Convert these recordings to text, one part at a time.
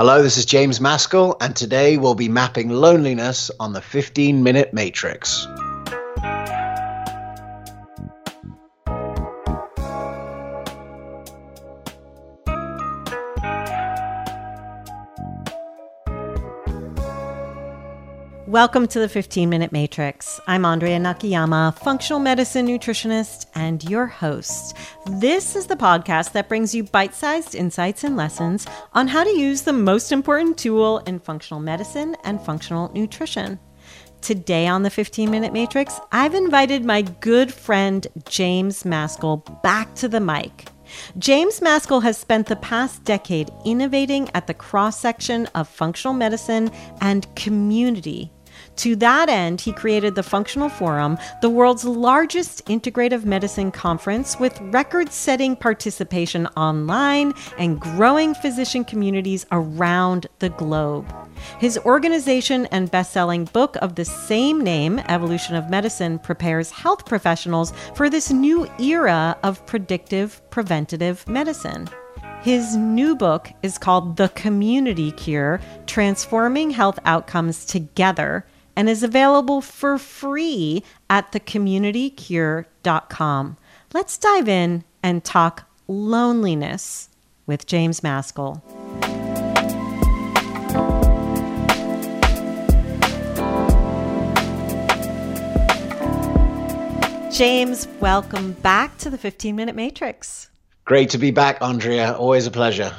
Hello, this is James Maskell, and today we'll be mapping loneliness on the 15 minute matrix. Welcome to the 15 Minute Matrix. I'm Andrea Nakayama, functional medicine nutritionist, and your host. This is the podcast that brings you bite sized insights and lessons on how to use the most important tool in functional medicine and functional nutrition. Today on the 15 Minute Matrix, I've invited my good friend James Maskell back to the mic. James Maskell has spent the past decade innovating at the cross section of functional medicine and community to that end, he created the Functional Forum, the world's largest integrative medicine conference with record setting participation online and growing physician communities around the globe. His organization and best selling book of the same name, Evolution of Medicine, prepares health professionals for this new era of predictive preventative medicine. His new book is called The Community Cure Transforming Health Outcomes Together and is available for free at thecommunitycure.com. Let's dive in and talk loneliness with James Maskell. James, welcome back to the 15 Minute Matrix. Great to be back, Andrea. Always a pleasure.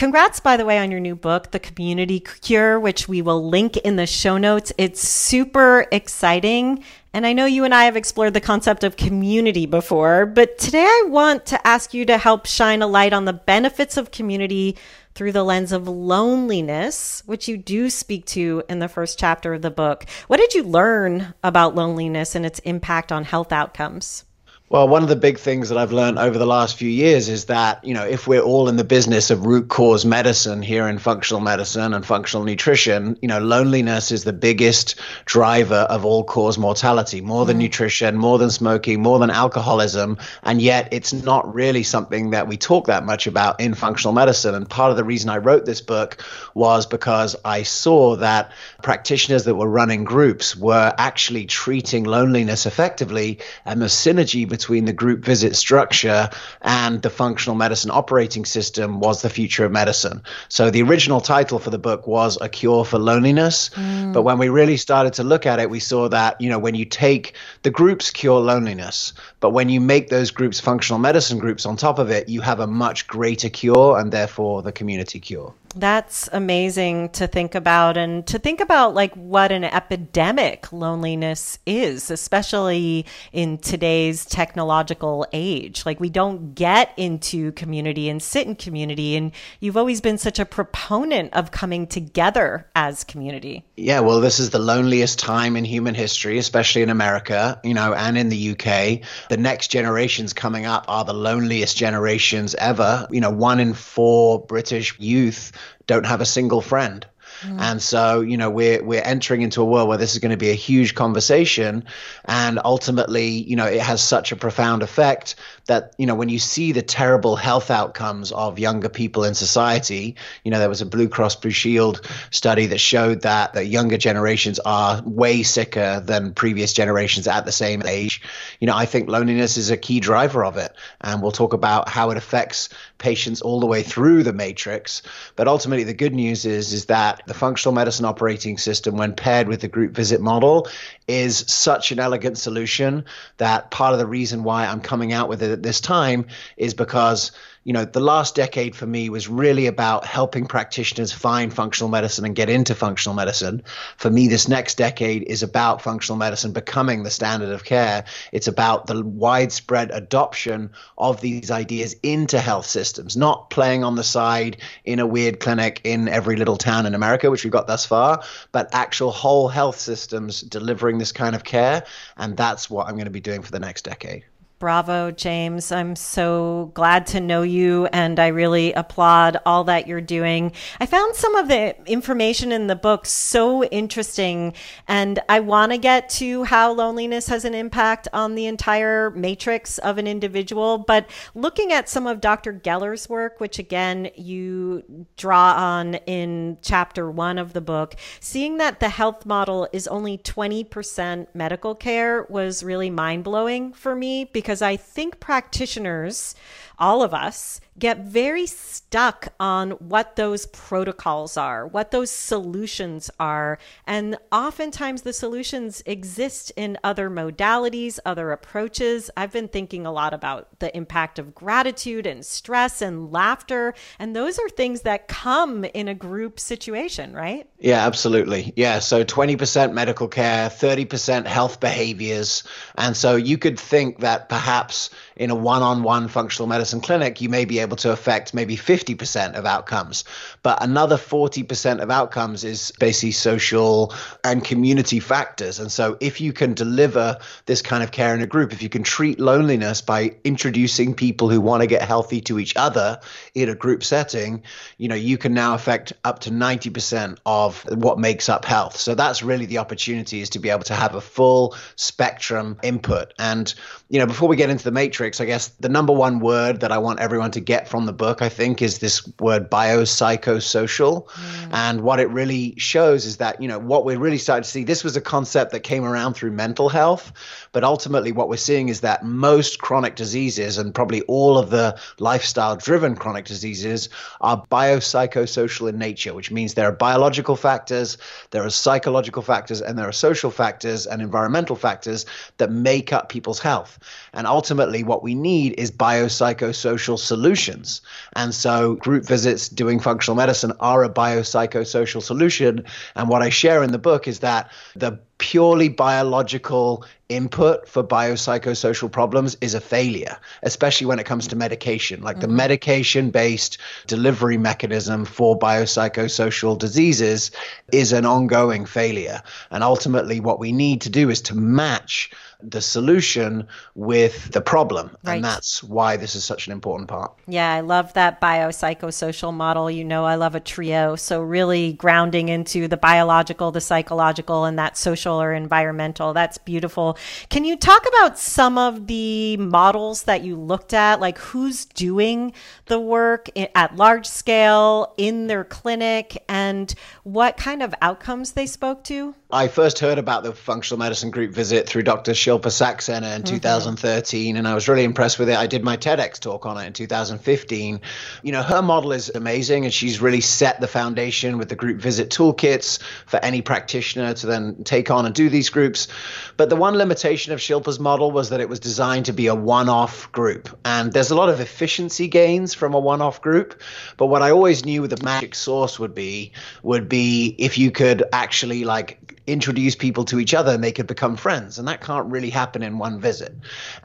Congrats, by the way, on your new book, The Community Cure, which we will link in the show notes. It's super exciting. And I know you and I have explored the concept of community before, but today I want to ask you to help shine a light on the benefits of community through the lens of loneliness, which you do speak to in the first chapter of the book. What did you learn about loneliness and its impact on health outcomes? Well, one of the big things that I've learned over the last few years is that, you know, if we're all in the business of root cause medicine here in functional medicine and functional nutrition, you know, loneliness is the biggest driver of all cause mortality, more than mm. nutrition, more than smoking, more than alcoholism. And yet it's not really something that we talk that much about in functional medicine. And part of the reason I wrote this book was because I saw that practitioners that were running groups were actually treating loneliness effectively and the synergy between between the group visit structure and the functional medicine operating system was the future of medicine. So the original title for the book was A Cure for Loneliness. Mm. But when we really started to look at it, we saw that, you know, when you take the groups cure loneliness, but when you make those groups functional medicine groups on top of it, you have a much greater cure and therefore the community cure. That's amazing to think about and to think about like what an epidemic loneliness is, especially in today's technological age. Like we don't get into community and sit in community and you've always been such a proponent of coming together as community. Yeah, well this is the loneliest time in human history, especially in America, you know, and in the UK. The next generations coming up are the loneliest generations ever. You know, one in 4 British youth don't have a single friend. Mm. And so, you know, we're we're entering into a world where this is going to be a huge conversation, and ultimately, you know, it has such a profound effect that you know when you see the terrible health outcomes of younger people in society, you know, there was a Blue Cross Blue Shield study that showed that the younger generations are way sicker than previous generations at the same age. You know, I think loneliness is a key driver of it, and we'll talk about how it affects patients all the way through the matrix. But ultimately, the good news is is that the functional medicine operating system, when paired with the group visit model, is such an elegant solution that part of the reason why I'm coming out with it at this time is because you know, the last decade for me was really about helping practitioners find functional medicine and get into functional medicine. For me, this next decade is about functional medicine becoming the standard of care. It's about the widespread adoption of these ideas into health systems, not playing on the side in a weird clinic in every little town in America, which we've got thus far, but actual whole health systems delivering this kind of care. And that's what I'm going to be doing for the next decade. Bravo, James. I'm so glad to know you, and I really applaud all that you're doing. I found some of the information in the book so interesting, and I want to get to how loneliness has an impact on the entire matrix of an individual. But looking at some of Dr. Geller's work, which again you draw on in chapter one of the book, seeing that the health model is only 20% medical care was really mind blowing for me because because I think practitioners, all of us, get very stuck on what those protocols are, what those solutions are. And oftentimes the solutions exist in other modalities, other approaches. I've been thinking a lot about the impact of gratitude and stress and laughter. And those are things that come in a group situation, right? Yeah, absolutely. Yeah. So 20% medical care, 30% health behaviors. And so you could think that perhaps in a one on one functional medicine clinic, you may be able to affect maybe 50% of outcomes. But another 40% of outcomes is basically social and community factors. And so if you can deliver this kind of care in a group, if you can treat loneliness by introducing people who want to get healthy to each other in a group setting, you know, you can now affect up to 90% of what makes up health. So that's really the opportunity is to be able to have a full spectrum input. And, you know, before we get into the matrix, I guess the number one word that I want everyone to get from the book, I think, is this word biopsychosocial. Mm. And what it really shows is that, you know, what we're really starting to see, this was a concept that came around through mental health. But ultimately, what we're seeing is that most chronic diseases and probably all of the lifestyle driven chronic diseases are biopsychosocial in nature, which means there are biological factors, there are psychological factors, and there are social factors and environmental factors that make up people's health. And ultimately, what we need is biopsychosocial solutions. And so, group visits doing functional medicine are a biopsychosocial solution. And what I share in the book is that the purely biological input for biopsychosocial problems is a failure, especially when it comes to medication. Like mm-hmm. the medication based delivery mechanism for biopsychosocial diseases is an ongoing failure. And ultimately, what we need to do is to match the solution with the problem. Right. And that's why this is such an important part. Yeah, I love that biopsychosocial model. You know, I love a trio. So, really grounding into the biological, the psychological, and that social or environmental. That's beautiful. Can you talk about some of the models that you looked at? Like who's doing the work at large scale in their clinic and what kind of outcomes they spoke to? I first heard about the functional medicine group visit through Dr. Shilpa Saxena in mm-hmm. 2013, and I was really impressed with it. I did my TEDx talk on it in 2015. You know, her model is amazing, and she's really set the foundation with the group visit toolkits for any practitioner to then take on and do these groups. But the one limitation of Shilpa's model was that it was designed to be a one off group, and there's a lot of efficiency gains from a one off group. But what I always knew the magic source would be would be if you could actually like introduce people to each other and they could become friends. And that can't really happen in one visit.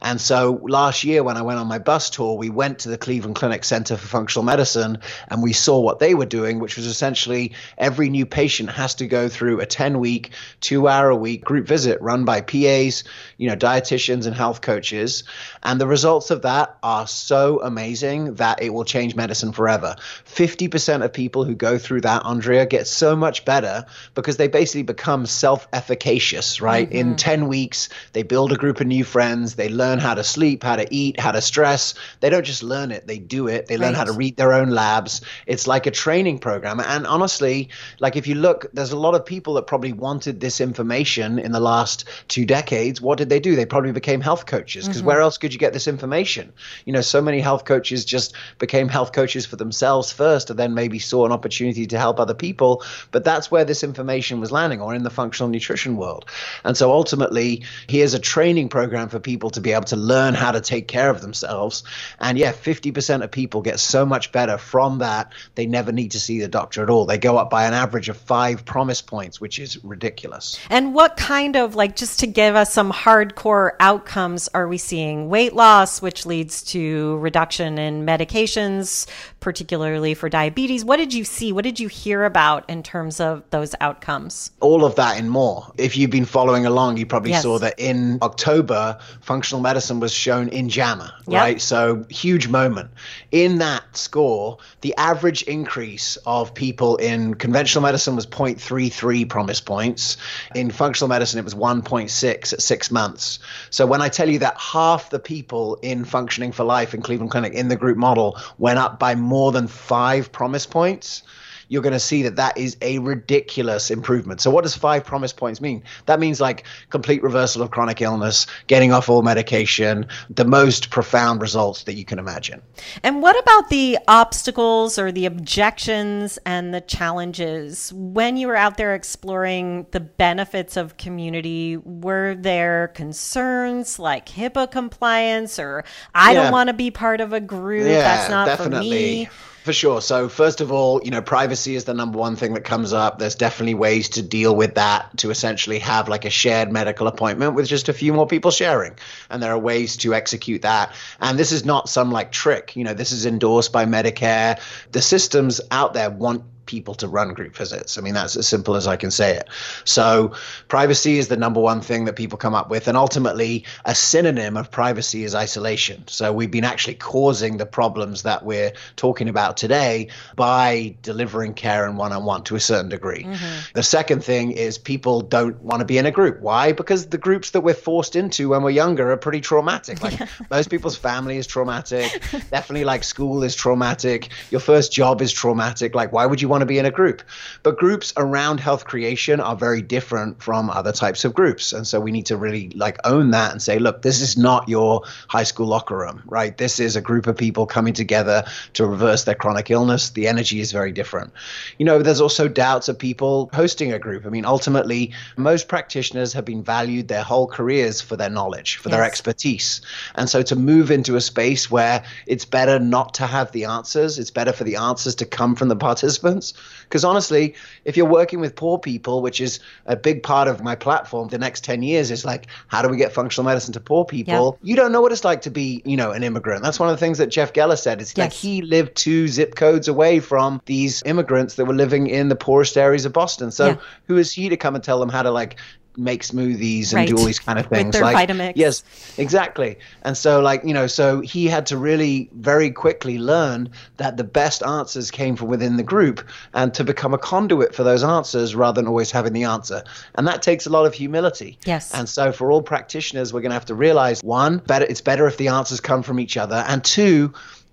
And so last year, when I went on my bus tour, we went to the Cleveland Clinic Center for Functional Medicine and we saw what they were doing, which was essentially every new patient has to go through a 10 week, two hour a week group visit run by PAs, you know, dietitians and health coaches. And the results of that are so amazing that it will change medicine forever. 50% of people who go through that, Andrea, get so much better because they basically become self efficacious, right? Mm-hmm. In 10 weeks, they build a group of new friends. They learn how to sleep, how to eat, how to stress. They don't just learn it, they do it. They learn right. how to read their own labs. It's like a training program. And honestly, like if you look, there's a lot of people that probably wanted this information in the last two decades. What did they do? They probably became health coaches because mm-hmm. where else could you get this information? You know, so many health coaches just became health coaches for themselves first and then maybe saw an opportunity to help other people. But that's where this information was landing or in the functional nutrition world. And so ultimately, here's a training program for people to be able to learn how to take care of themselves. And yeah, 50% of people get so much better from that, they never need to see the doctor at all. They go up by an average of five PROMIS points, which is ridiculous. And what kind of, like, just to give us some hardcore outcomes are we seeing? Weight loss, which leads to reduction in medications, particularly for diabetes. What did you see? What did you hear about in terms of those outcomes? All of that that in more. If you've been following along, you probably Yes. saw that in October, functional medicine was shown in JAMA, Yep. right? So huge moment. In that score, the average increase of people in conventional medicine was 0.33 PROMIS points. In functional medicine, it was 1.6 at six months. So when I tell you that half the people in Functioning for Life in Cleveland Clinic in the group model went up by more than five PROMIS points, you're going to see that that is a ridiculous improvement. So, what does five PROMIS points mean? That means like complete reversal of chronic illness, getting off all medication, the most profound results that you can imagine. And what about the obstacles or the objections and the challenges? When you were out there exploring the benefits of community, were there concerns like HIPAA compliance or I Yeah. don't want to be part of a group that's not for me? For sure. So, first of all, you know, privacy is the number one thing that comes up. There's definitely ways to deal with that to essentially have like a shared medical appointment with just a few more people sharing. And there are ways to execute that. And this is not some like trick. You know, this is endorsed by Medicare. The systems out there want people to run group visits. I mean, that's as simple as I can say it. So, privacy is the number one thing that people come up with. And ultimately, a synonym of privacy is isolation. So, we've been actually causing the problems that we're talking about today by delivering care in one on one to a certain degree. Mm-hmm. The second thing is people don't want to be in a group. Why? Because the groups that we're forced into when we're younger are pretty traumatic. Like most people's family is traumatic. Definitely, like school is traumatic. Your first job is traumatic. Like, why would you want to be in a group? But groups around health creation are very different from other types of groups. And so we need to really like own that and say, look, this is not your high school locker room, right? This is a group of people coming together to reverse their chronic illness. The energy is very different. You know, there's also doubts of people hosting a group. I mean, ultimately, most practitioners have been valued their whole careers for their knowledge, for their expertise. And so to move into a space where it's better not to have the answers, it's better for the answers to come from the participants. Because honestly, if you're working with poor people, which is a big part of my platform, the next 10 years is like, how do we get functional medicine to poor people? You don't know what it's like to be, you know, an immigrant. That's one of the things that Jeff Geller said. It's like he lived two zip codes away from these immigrants that were living in the poorest areas of Boston. So Yeah. who is he to come and tell them how to like make smoothies and do all these kind of things. With their like Vitamix. yes exactly and so like you know so he had to really very quickly learn that the best answers came from within the group and to become a conduit for those answers rather than always having the answer and that takes a lot of humility Yes. and so for all practitioners we're going to have to realize one better it's better if the answers come from each other and two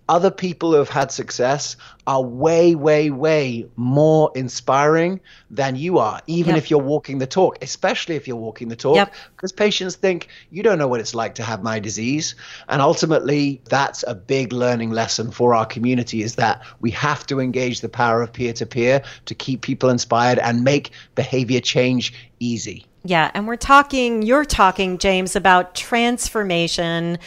other people who have had success are way, way, way more inspiring than you are, even Yep. if you're walking the talk, especially if you're walking the talk, Yep. because patients think you don't know what it's like to have my disease. And ultimately, that's a big learning lesson for our community is that we have to engage the power of peer to peer to keep people inspired and make behavior change easy. Yeah, and we're talking, you're talking, James, about transformation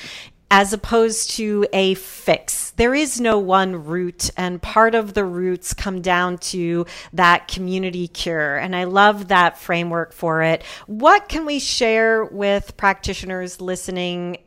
as opposed to a fix. There is no one route, and part of the roots come down to that community cure. And I love that framework for it. What can we share with practitioners listening?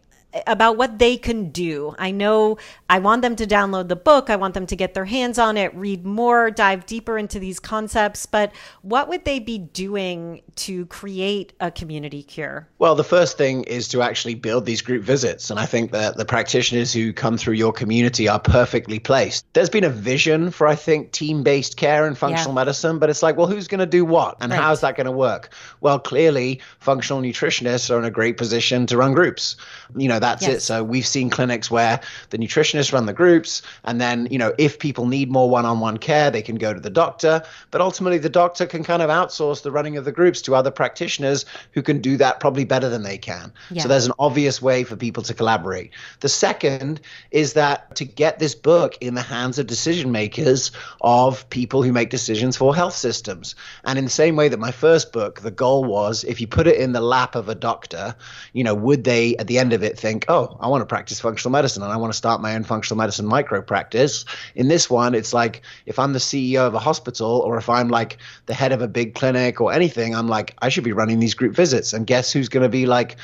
About what they can do. I know I want them to download the book. I want them to get their hands on it, read more, dive deeper into these concepts. But what would they be doing to create a community cure? Well, the first thing is to actually build these group visits. And I think that the practitioners who come through your community are perfectly placed. There's been a vision for, I think, team based care and functional Yeah. medicine, but it's like, well, who's going to do what? And Right. how's that going to work? Well, clearly, functional nutritionists are in a great position to run groups. You know, that's Yes. it. So we've seen clinics where the nutritionists run the groups. And then, you know, if people need more one on one care, they can go to the doctor. But ultimately, the doctor can kind of outsource the running of the groups to other practitioners who can do that probably better than they can. Yeah. So there's an obvious way for people to collaborate. The second is that to get this book in the hands of decision makers of people who make decisions for health systems. And in the same way that my first book, the goal was if you put it in the lap of a doctor, you know, would they at the end of it think, oh, I want to practice functional medicine and I want to start my own functional medicine micro practice? In this one, it's like if I'm the CEO of a hospital or if I'm like the head of a big clinic or anything, I'm like, I should be running these group visits. And guess who's going to be like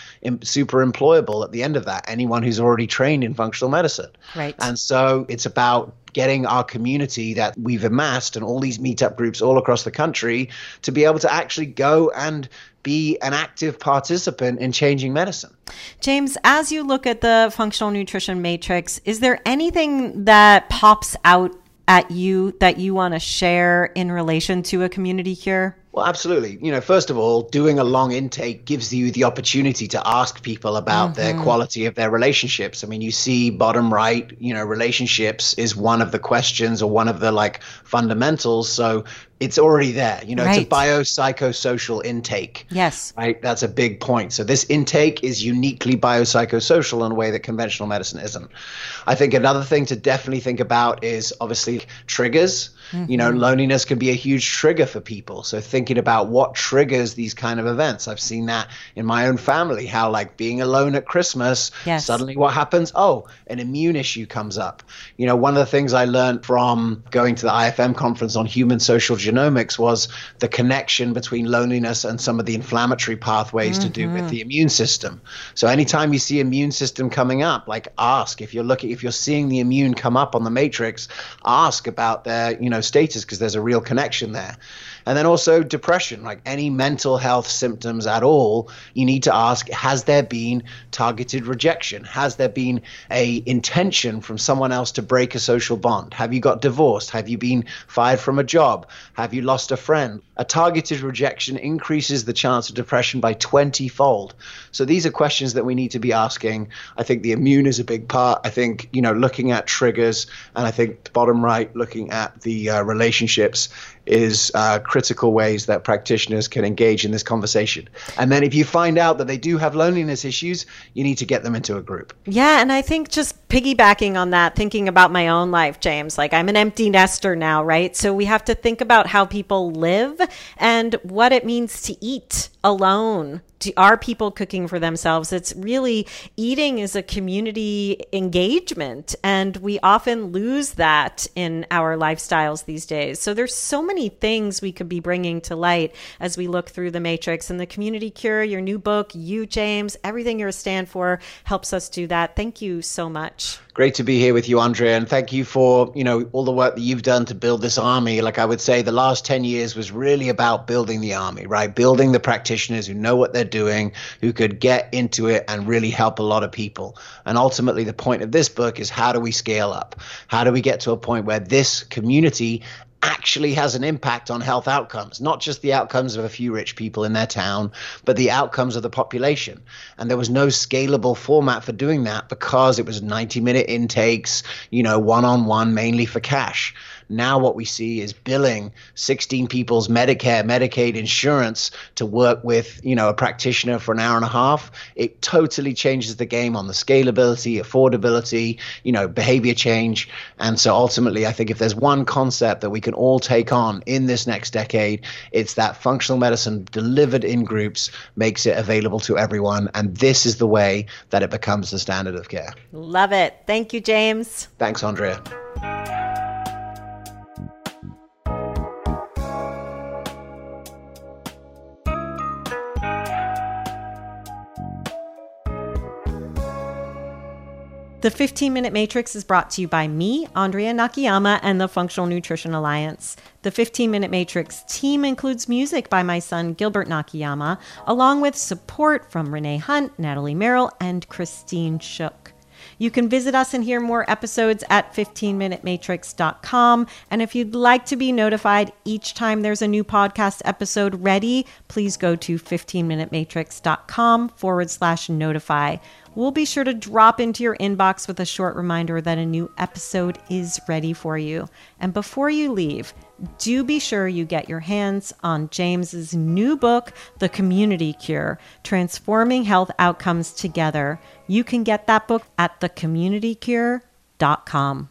super employable at the end of that? Anyone who's already trained in functional medicine. Right. And so it's about getting our community that we've amassed and all these meetup groups all across the country to be able to actually go and be an active participant in changing medicine. James, as you look at the functional nutrition matrix, is there anything that pops out at you that you want to share in relation to a community cure? Well, absolutely. You know, first of all, doing a long intake gives you the opportunity to ask people about mm-hmm. their quality of their relationships. I mean, you see bottom right, you know, relationships is one of the questions or one of the like fundamentals. So it's already there. You know, right. it's a biopsychosocial intake. Yes. Right. That's a big point. So this intake is uniquely biopsychosocial in a way that conventional medicine isn't. I think another thing to definitely think about is obviously triggers. Mm-hmm. You know, mm-hmm. loneliness can be a huge trigger for people. So thinking about what triggers these kind of events. I've seen that in my own family, how like being alone at Christmas, yes. suddenly what happens? Oh, an immune issue comes up. You know, one of the things I learned from going to the IFM conference on human social genomics was the connection between loneliness and some of the inflammatory pathways mm-hmm. to do with mm-hmm. the immune system. So anytime you see immune system coming up, like ask if you're looking if you're seeing the immune come up on the matrix, ask about their, you know, status because there's a real connection there. And then also depression, like any mental health symptoms at all, you need to ask has there been targeted rejection? Has there been a intention from someone else to break a social bond? Have you got divorced? Have you been fired from a job? Have you lost a friend? A targeted rejection increases the chance of depression by 20 fold. So these are questions that we need to be asking. I think the immune is a big part. I think, you know, looking at triggers and I think bottom right, looking at the uh, relationships is uh, critical ways that practitioners can engage in this conversation. And then if you find out that they do have loneliness issues, you need to get them into a group. Yeah. And I think just piggybacking on that, thinking about my own life, James, like I'm an empty nester now, right? So we have to think about how people live and what it means to eat alone are people cooking for themselves? It's really eating is a community engagement and we often lose that in our lifestyles these days. So there's so many things we could be bringing to light as we look through the matrix and the community cure your new book you james everything you're a stand for helps us do that. Thank you so much great to be here with you andrea and thank you for you know all the work that you've done to build this army. Like i would say the last 10 years was really about building the army right? Building the practitioners who know what they're doing who could get into it and really help a lot of people. And ultimately the point of this book is how do we scale up? How do we get to a point where this community actually has an impact on health outcomes, not just the outcomes of a few rich people in their town, but the outcomes of the population. And there was no scalable format for doing that because it was 90 minute intakes, you know, one on one, mainly for cash. Now, what we see is billing 16 people's Medicare, Medicaid insurance to work with, you know, a practitioner for an hour and a half. It totally changes the game on the scalability, affordability, you know, behavior change. And so ultimately, I think if there's one concept that we can all take on in this next decade, it's that functional medicine delivered in groups makes it available to everyone. And this is the way that it becomes the standard of care. Love it. Thank you, James. Thanks, Andrea. The 15 Minute Matrix is brought to you by me, Andrea Nakayama, and the Functional Nutrition Alliance. The 15 Minute Matrix team includes music by my son, Gilbert Nakayama, along with support from Renee Hunt, Natalie Merrill, and Christine Shook. You can visit us and hear more episodes at 15minutematrix.com. And if you'd like to be notified each time there's a new podcast episode ready, please go to 15minutematrix.com forward slash notify. We'll be sure to drop into your inbox with a short reminder that a new episode is ready for you. And before you leave, do be sure you get your hands on James's new book, The Community Cure Transforming Health Outcomes Together. You can get that book at thecommunitycure.com.